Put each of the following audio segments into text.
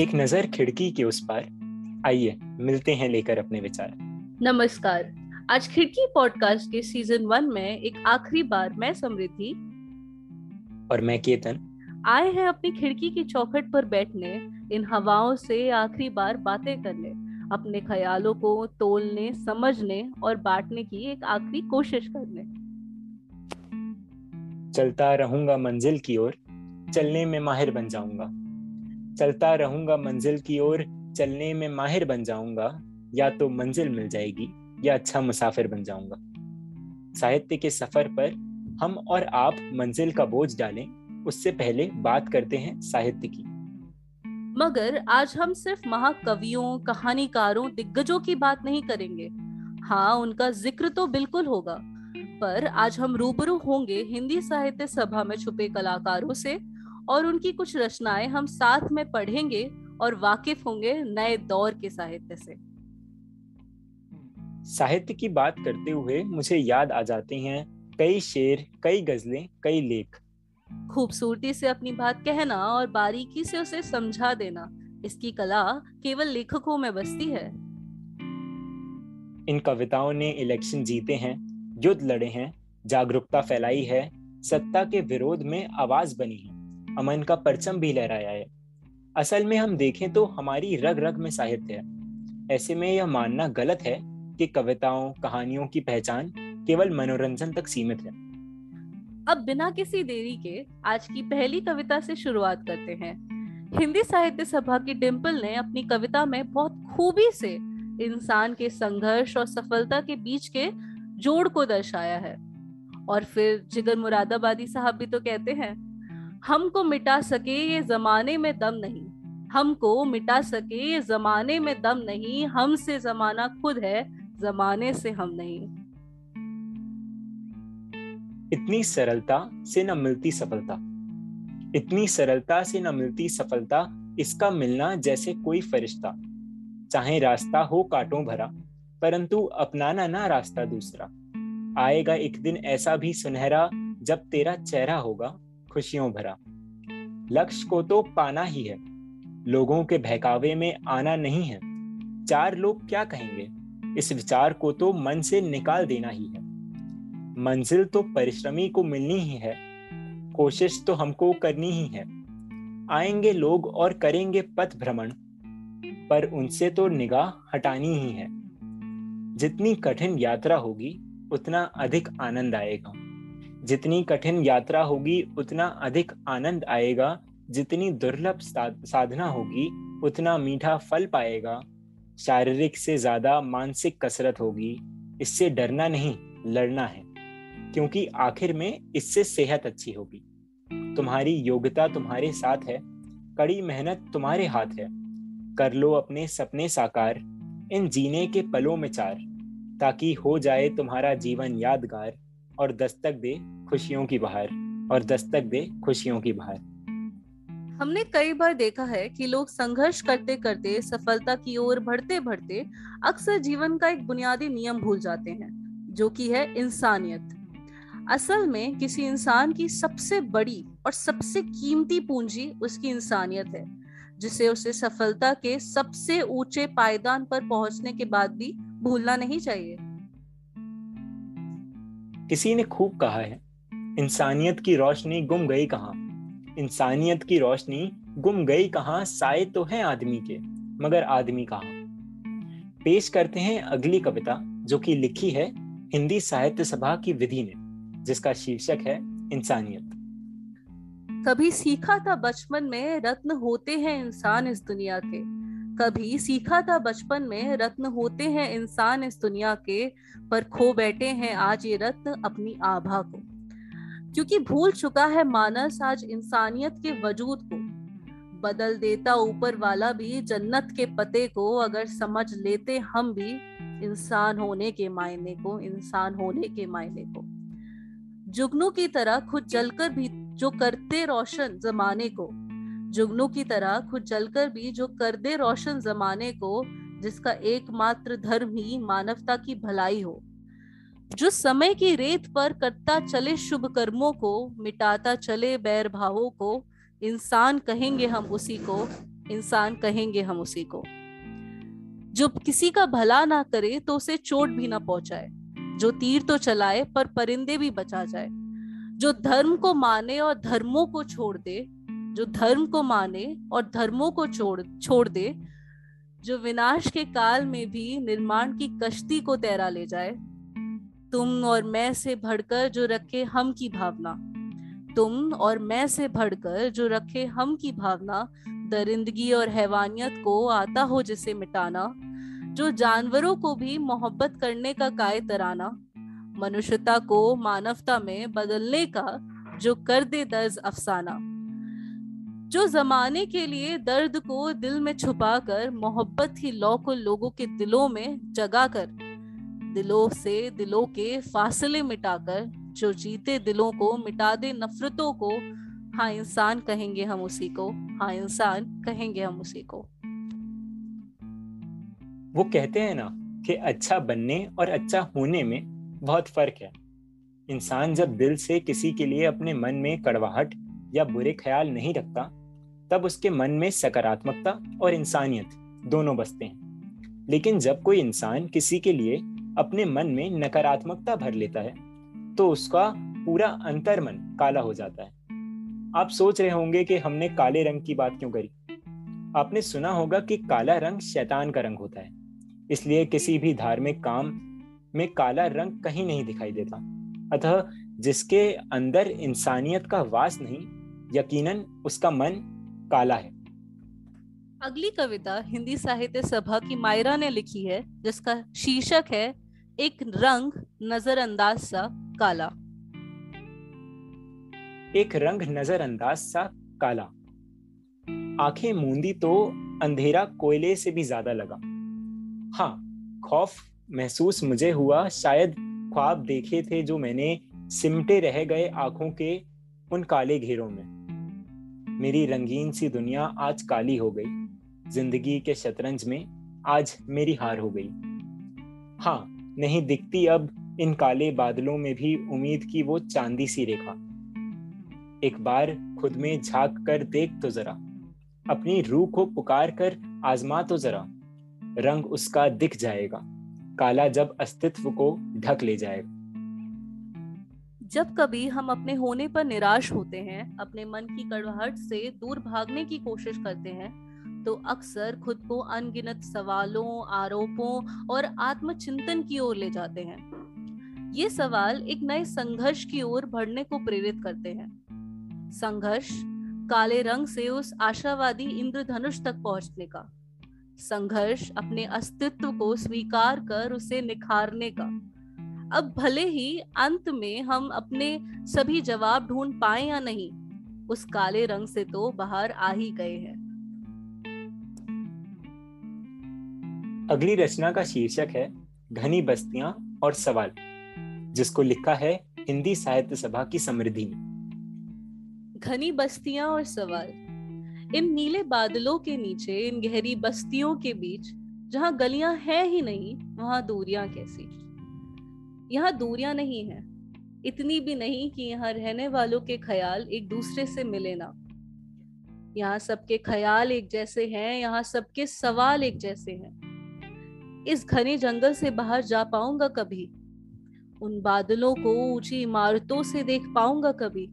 एक नज़र खिड़की के उस पार। आइए मिलते हैं लेकर अपने विचार। नमस्कार। आज खिड़की पॉडकास्ट के सीज़न वन में एक आखिरी बार मैं समृद्धि। और मैं केतन। आए हैं अपनी खिड़की की चौखट पर बैठने इन हवाओं से आखिरी बार बातें करने अपने ख्यालों को तोलने समझने और बांटने की एक आखिरी कोशिश करने। चलता रहूँगा मंजिल की ओर चलने में माहिर बन जाऊँगा। चलता रहूँगा मंजिल की ओर, चलने में माहिर बन जाऊँगा। या तो मंजिल मिल जाएगी, या अच्छा मुसाफिर बन जाऊँगा। साहित्य के सफ़र पर हम और आप मंजिल का बोझ डालें, उससे पहले बात करते हैं साहित्य की। मगर आज हम सिर्फ़ महाकवियों, कहानीकारों, दिग्गजों की बात नहीं करेंगे। हाँ उनका ज़िक्र तो बिल्कुल होगा। पर आज हम रूबरू होंगे हिंदी साहित्य सभा में छुपे कलाकारों से और उनकी कुछ रचनाएँ हम साथ में पढ़ेंगे और वाकिफ होंगे नए दौर के साहित्य से। साहित्य की बात करते हुए मुझे याद आ जाते हैं कई शेर कई गजलें कई लेख। खूबसूरती से अपनी बात कहना और बारीकी से उसे समझा देना इसकी कला केवल लेखकों में बसती है। इन कविताओं ने इलेक्शन जीते हैं युद्ध लड़े हैं जागरूकता फैलाई है सत्ता के विरोध में आवाज़ बनी है। अमन का परचम भी लहराया है असल में हम देखें तो हमारी रग रग में साहित्य है। ऐसे में यह मानना गलत है कि कविताओं, कहानियों की पहचान केवल मनोरंजन तक सीमित है। अब बिना किसी देरी के आज की पहली कविता से शुरुआत करते हैं। हिंदी साहित्य सभा की डिम्पल ने अपनी कविता में बहुत खूबी से इंसान के संघर्ष और सफलता के बीच के जोड़ को दर्शाया है। और फिर जिगर मुरादाबादी साहब भी तो कहते हैं हमको मिटा सके ये जमाने में दम नहीं। हमको मिटा सके ये जमाने में दम नहीं। हमसे जमाना खुद है, जमाने से हम नहीं। इतनी सरलता से न मिलती सफलता। इतनी सरलता से न मिलती सफलता, इसका मिलना जैसे कोई फरिश्ता। चाहे रास्ता हो कांटों भरा, परंतु अपनाना ना रास्ता दूसरा। आएगा एक दिन ऐसा भी सुनहरा जब तेरा चेहरा होगा। खुशियों भरा। लक्ष्य को तो पाना ही है। लोगों के बहकावे में आना नहीं है। चार लोग क्या कहेंगे? इस विचार को तो मन से निकाल देना ही है। मंजिल तो परिश्रमी को मिलनी ही है। कोशिश तो हमको करनी ही है। आएँगे लोग और करेंगे पथ भ्रमण। पर उनसे तो निगाह हटानी ही है। जितनी कठिन यात्रा होगी, उतना अधिक आनंद आएगा। जितनी कठिन यात्रा होगी, उतना अधिक आनंद आएगा। जितनी दुर्लभ साधना होगी, उतना मीठा फल पाएगा। शारीरिक से ज़्यादा मानसिक कसरत होगी। इससे डरना नहीं, लड़ना है। क्योंकि आखिर में इससे सेहत अच्छी होगी। तुम्हारी योग्यता तुम्हारे साथ है। कड़ी मेहनत तुम्हारे हाथ है। कर लो अपने सपने साकार। इन जीने के पलों में चार। ताकि हो जाए तुम्हारा जीवन यादगार। और दस्तक दे खुशियों की बहार, और दस्तक दे खुशियों की बहार। हमने कई बार देखा है कि लोग संघर्ष करते करते सफलता की ओर बढ़ते बढ़ते अक्सर जीवन का एक बुनियादी नियम भूल जाते हैं, जो कि है इंसानियत। असल में किसी इंसान की सबसे बड़ी और सबसे कीमती पूंजी उसकी इंसानियत है, जिसे उसे सफलता के सबसे ऊँचे पायदान पर पहुँचने के बाद भी भूलना नहीं चाहिए। किसी ने खूब कहा है। इंसानियत की रोशनी गुम गई कहाँ? इंसानियत की रोशनी गुम गई कहाँ? साए तो है आदमी के, मगर आदमी कहाँ? पेश करते हैं अगली कविता, जो कि लिखी है हिंदी साहित्य सभा की विधि ने, जिसका शीर्षक है इंसानियत। कभी सीखा था बचपन में, रत्न होते हैं इंसान इस दुनिया के। कभी सीखा था बचपन में, रत्न होते हैं इंसान इस दुनिया के, पर खो बैठे हैं आज ये रत्न अपनी आभा को। क्योंकि भूल चुका है मानस आज इंसानियत के वजूद को। बदल देता ऊपर वाला भी जन्नत के पते को, अगर समझ लेते हम भी इंसान होने के मायने को, इंसान होने के मायने को। जुगनू की तरह खुद जलकर भी, जो करते रोशन जमाने को जुगनू की तरह खुद जलकर भी जो कर दे रोशन जमाने को, जिसका एकमात्र धर्म ही मानवता की भलाई हो। जो समय की रेत पर करता चले शुभ कर्मों को, मिटाता चले बैर भावों को, इंसान कहेंगे हम उसी को, इंसान कहेंगे हम उसी को। जो किसी का भला ना करे तो उसे चोट भी ना पहुँचाए। जो तीर तो चलाए पर परिंदे भी बचा जाए। जो धर्म को माने और धर्मों को छोड़ दे जो धर्म को माने और धर्मों को छोड़ छोड़ दे, जो विनाश के काल में भी निर्माण की कश्ती को तैरा ले जाए, तुम और मैं से बढ़कर जो रखे हम की भावना। तुम और मैं से भड़कर जो रखे हम की भावना, दरिंदगी और हैवानियत को आता हो जिसे मिटाना, जो जानवरों को भी मोहब्बत करने का काय तराना, मनुष्यता को मानवता में बदलने का जो कर दे दर्ज अफसाना। जो जमाने के लिए दर्द को दिल में छुपाकर, मोहब्बत ही लौ को लोगों के दिलों में जगा कर, दिलों से दिलों के फासले मिटाकर, जो जीते दिलों को मिटा दे नफरतों को हाँ इंसान कहेंगे हम उसी को हाँ इंसान कहेंगे हम उसी को। वो कहते हैं ना कि अच्छा बनने और अच्छा होने में बहुत फ़र्क है। इंसान जब दिल से किसी के लिए अपने मन में कड़वाहट या बुरे ख्याल नहीं रखता तब उसके मन में सकारात्मकता और इंसानियत दोनों बसते हैं। लेकिन जब कोई इंसान किसी के लिए अपने मन में नकारात्मकता भर लेता है तो उसका पूरा अंतर्मन काला हो जाता है। आप सोच रहे होंगे कि हमने काले रंग की बात क्यों करी? आपने सुना होगा कि काला रंग शैतान का रंग होता है, इसलिए किसी भी धार्मिक काम में काला रंग कहीं नहीं दिखाई देता। अतः जिसके अंदर इंसानियत का वास नहीं, यकीनन उसका मन काला है। अगली कविता हिंदी साहित्य सभा की मायरा ने लिखी है जिसका शीर्षक है एक रंग नजरअंदाज सा काला। एक रंग नजरअंदाज सा काला। आँखें मूंदी तो अंधेरा कोयले से भी ज़्यादा लगा। हाँ खौफ महसूस मुझे हुआ शायद ख्वाब देखे थे जो मैंने सिमटे रह गए आँखों के उन काले घेरों में। मेरी रंगीन सी दुनिया आज काली हो गई। ज़िंदगी के शतरंज में आज मेरी हार हो गई। हाँ नहीं दिखती अब इन काले बादलों में भी उम्मीद की वो चांदी सी रेखा। एक बार खुद में झाँक कर देख तो जरा। अपनी रूह को पुकार कर आजमा तो जरा। रंग उसका दिख जाएगा। काला जब अस्तित्व को ढक ले जाएगा। जब कभी हम अपने होने पर निराश होते हैं, अपने मन की कड़वाहट से दूर भागने की कोशिश करते हैं तो अक्सर खुद को अनगिनत सवालों, आरोपों और आत्मचिंतन की ओर ले जाते हैं। ये सवाल एक नए संघर्ष की ओर बढ़ने को प्रेरित करते हैं। संघर्ष, काले रंग से उस आशावादी इंद्रधनुष तक पहुँचने का। संघर्ष अपने अस्तित्व को स्वीकार कर उसे निखारने का। अब भले ही अंत में हम अपने सभी जवाब ढूंढ पाए या नहीं उस काले रंग से तो बाहर आ ही गए हैं। अगली रचना का शीर्षक है घनी बस्तियाँ और सवाल जिसको लिखा है हिंदी साहित्य सभा की समृद्धि घनी बस्तियाँ और सवाल इन नीले बादलों के नीचे इन गहरी बस्तियों के बीच जहाँ गलियाँ हैं ही नहीं वहाँ दूरियाँ कैसी? यहाँ दूरियाँ नहीं है। इतनी भी नहीं कि यहाँ रहने वालों के ख्याल एक दूसरे से मिले ना। यहाँ सबके ख्याल एक जैसे हैं, यहाँ सबके सवाल एक जैसे हैं। इस घने जंगल से बाहर जा पाऊँगा कभी। उन बादलों को ऊँची इमारतों से देख पाऊँगा कभी।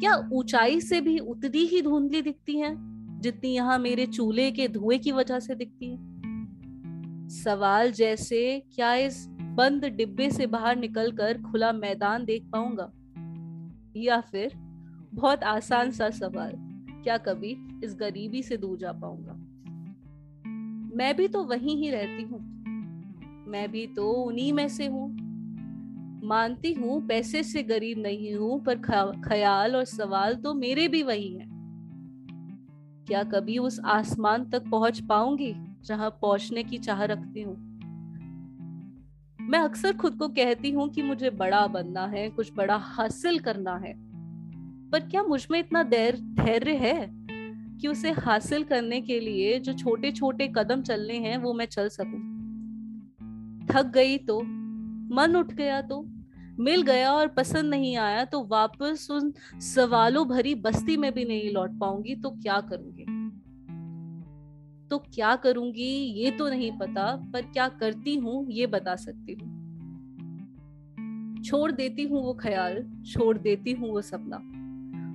क्या ऊंचाई से भी उतनी ही धुंधली दिखती है, जितनी यहाँ मेरे चूल्हे के धुएँ की वजह से दिखती है? सवाल जैसे, क्या इस बंद डिब्बे से बाहर निकलकर खुला मैदान देख पाऊँगा। या फिर, बहुत आसान सा सवाल, क्या कभी इस गरीबी से दूर जा पाऊँगा? मैं भी तो वहीं ही रहती हूँ। मैं भी तो उन्हीं में से हूँ। मानती हूँ पैसे से गरीब नहीं हूँ, पर ख्याल और सवाल तो मेरे भी वही हैं। क्या कभी उस आसमान तक पहुँच पाऊँगी, जहाँ पहुँचने की चाह रखती हूँ? मैं अक्सर खुद को कहती हूँ कि मुझे बड़ा बनना है, कुछ बड़ा हासिल करना है। पर क्या मुझमें इतना धैर्य है कि उसे हासिल करने के लिए जो छोटे छोटे कदम चलने हैं, वो मैं चल सकूँ? थक गई तो मन उठ गया तो मिल गया और पसंद नहीं आया तो वापस उन सवालों भरी बस्ती में भी नहीं लौट पाऊँगी तो क्या करूँगी? तो क्या करूँगी, ये तो नहीं पता, पर क्या करती हूँ, ये बता सकती हूँ। छोड़ देती हूँ वो ख्याल, छोड़ देती हूँ वो सपना।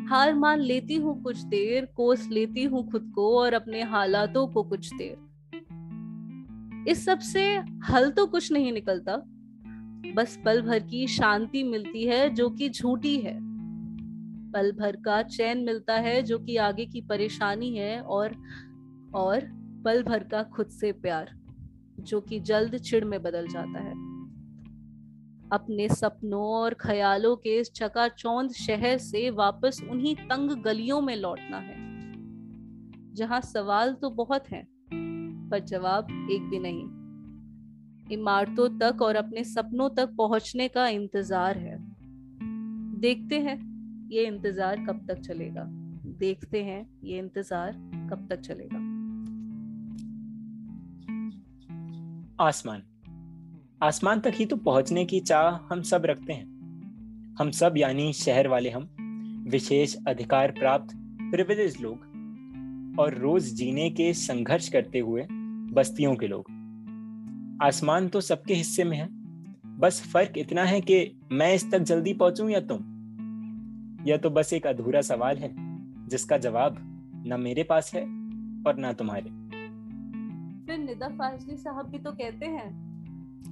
हार मान लेती हूँ कुछ देर, कोस लेती हूँ खुद को और अपने हालातों को कुछ देर। इस सबसे हल तो कुछ नहीं निकलता। बस पल भर की शांति मिलती है, जो कि झूठी है। पल भर का चैन मिलता है, जो कि आगे की परेशानी है और और पल भर का खुद से प्यार, जो कि जल्द चिड़ में बदल जाता है। अपने सपनों और ख्यालों के इस चकाचौंध शहर से वापस उन्हीं तंग गलियों में लौटना है। जहाँ सवाल तो बहुत हैं, पर जवाब एक भी नहीं। इमारतों तक और अपने सपनों तक पहुँचने का इंतज़ार है। देखते हैं, ये इंतज़ार कब तक चलेगा? देखते हैं, ये इंतज़ार कब तक चलेगा? आसमान। आसमान तक ही तो पहुँचने की चाह हम सब रखते हैं। हम सब यानी शहर वाले हम, विशेष अधिकार प्राप्त प्रिविलेज लोग, और रोज जीने के संघर्ष करते हुए बस्तियों के लोग। आसमान तो सबके हिस्से में है। बस फ़र्क इतना है कि मैं इस तक जल्दी पहुंचूं या तुम? यह तो बस एक अधूरा सवाल है, जिसका जवाब ना मेरे पास है और ना तुम्हारे। फिर निदा फाजली साहब भी तो कहते हैं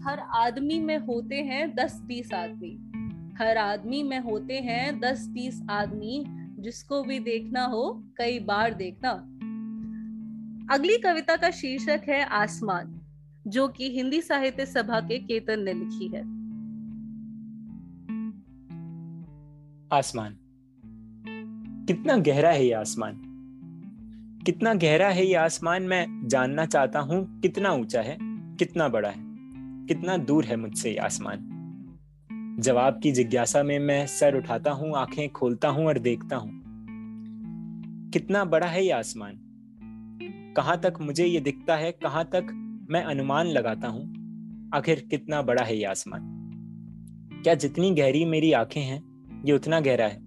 हर आदमी में होते हैं दस बीस आदमी। हर आदमी में होते हैं दस बीस आदमी जिसको भी देखना हो कई बार देखना। अगली कविता का शीर्षक है आसमान जो कि हिंदी साहित्य सभा के केतन ने लिखी है। आसमान। कितना गहरा है ये आसमान। कितना गहरा है ये आसमान मैं जानना चाहता हूँ कितना ऊँचा है, कितना बड़ा है, कितना दूर है मुझसे ये आसमान। जवाब की जिज्ञासा में मैं सर उठाता हूँ, आँखें खोलता हूँ और देखता हूँ। कितना बड़ा है ये आसमान? कहाँ तक मुझे ये दिखता है, कहाँ तक मैं अनुमान लगाता हूँ, आखिर कितना बड़ा है ये आसमान? क्या जितनी गहरी मेरी आँखें हैं, ये उतना गहरा है?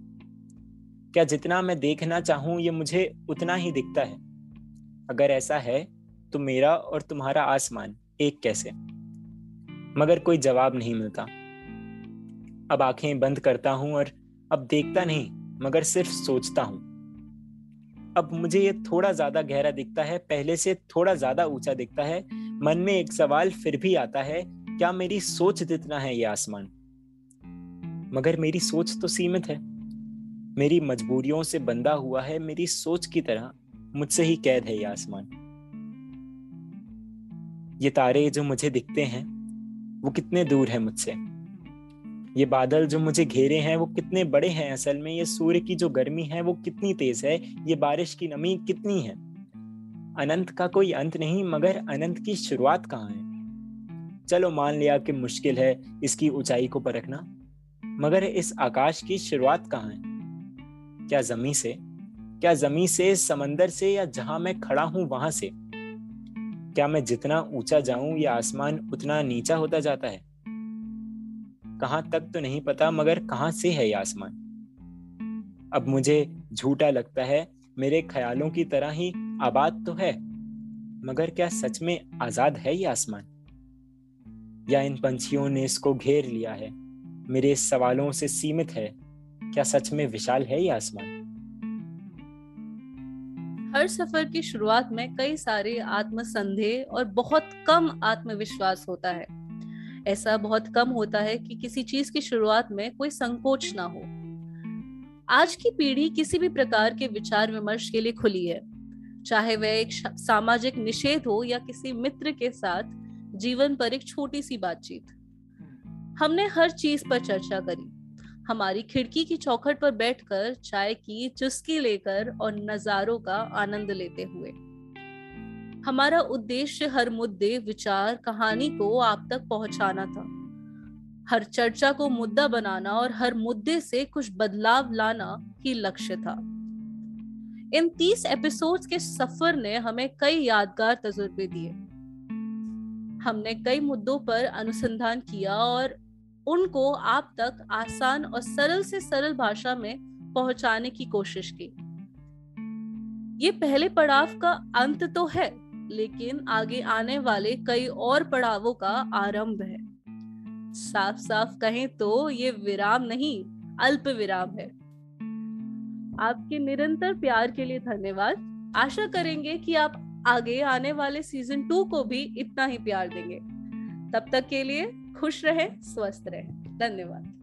क्या जितना मैं देखना चाहूँ, ये मुझे उतना ही दिखता है? अगर ऐसा है तो मेरा और तुम्हारा आसमान एक कैसे? मगर कोई जवाब नहीं मिलता। अब आँखें बंद करता हूँ और अब देखता नहीं, मगर सिर्फ़ सोचता हूँ। अब मुझे ये थोड़ा ज़्यादा गहरा दिखता है, पहले से थोड़ा ज़्यादा ऊँचा दिखता है। मन में एक सवाल फिर भी आता है, क्या मेरी सोच जितना है ये आसमान? मगर मेरी सोच तो सीमित है। मेरी मजबूरियों से बंधा हुआ है, मेरी सोच की तरह मुझसे ही कैद है ये आसमान। ये तारे जो मुझे दिखते हैं, वो कितने दूर है मुझसे? ये बादल जो मुझे घेरे हैं, वो कितने बड़े हैं असल में? ये सूर्य की जो गर्मी है, वो कितनी तेज है? ये बारिश की नमी कितनी है? अनंत का कोई अंत नहीं, मगर अनंत की शुरुआत कहाँ है? चलो मान लिया कि मुश्किल है इसकी ऊंचाई को परखना, मगर इस आकाश की शुरुआत कहाँ है? क्या जमी से? क्या जमी से, समंदर से या जहाँ मैं खड़ा हूँ वहाँ से? क्या मैं जितना ऊँचा जाऊँ या आसमान उतना नीचा होता जाता है? कहाँ तक तो नहीं पता, मगर कहाँ से है ये आसमान? अब मुझे झूठा लगता है, मेरे ख्यालों की तरह ही आबाद तो है, मगर क्या सच में आज़ाद है ये आसमान? या इन पंछियों ने इसको घेर लिया है, मेरे सवालों से सीमित है क्या सच में विशाल है ये आसमान? हर सफ़र की शुरुआत में कई सारे आत्मसंदेह और बहुत कम आत्मविश्वास होता है। ऐसा बहुत कम होता है कि किसी चीज़ की शुरुआत में कोई संकोच ना हो। आज की पीढ़ी किसी भी प्रकार के विचार विमर्श के लिए खुली है। चाहे वह एक सामाजिक निषेध हो या किसी मित्र के साथ, जीवन पर एक छोटी सी बातचीत। हमने हर चीज़ पर चर्चा करी। हमारी खिड़की की चौखट पर बैठकर चाय की चुस्की लेकर और नजारों का आनंद लेते हुए। हमारा उद्देश्य हर मुद्दे, विचार, कहानी को आप तक पहुंचाना था। हर चर्चा को मुद्दा बनाना और हर मुद्दे से कुछ बदलाव लाना ही लक्ष्य था। इन तीस एपिसोड्स के सफ़र ने हमें कई यादगार तजुर्बे दिए। हमने कई मुद्दों पर अनुसंधान किया और उनको आप तक आसान और सरल से सरल भाषा में पहुँचाने की कोशिश की। ये पहले पड़ाव का अंत तो है, लेकिन आगे आने वाले कई और पड़ावों का आरंभ है। साफ़ साफ़ कहें तो ये विराम नहीं, अल्प विराम है। आपके निरंतर प्यार के लिए धन्यवाद। आशा करेंगे कि आप आगे आने वाले सीज़न टू को भी इतना ही प्यार देंगे। तब तक के लिए खुश रहे स्वस्थ रहे। धन्यवाद।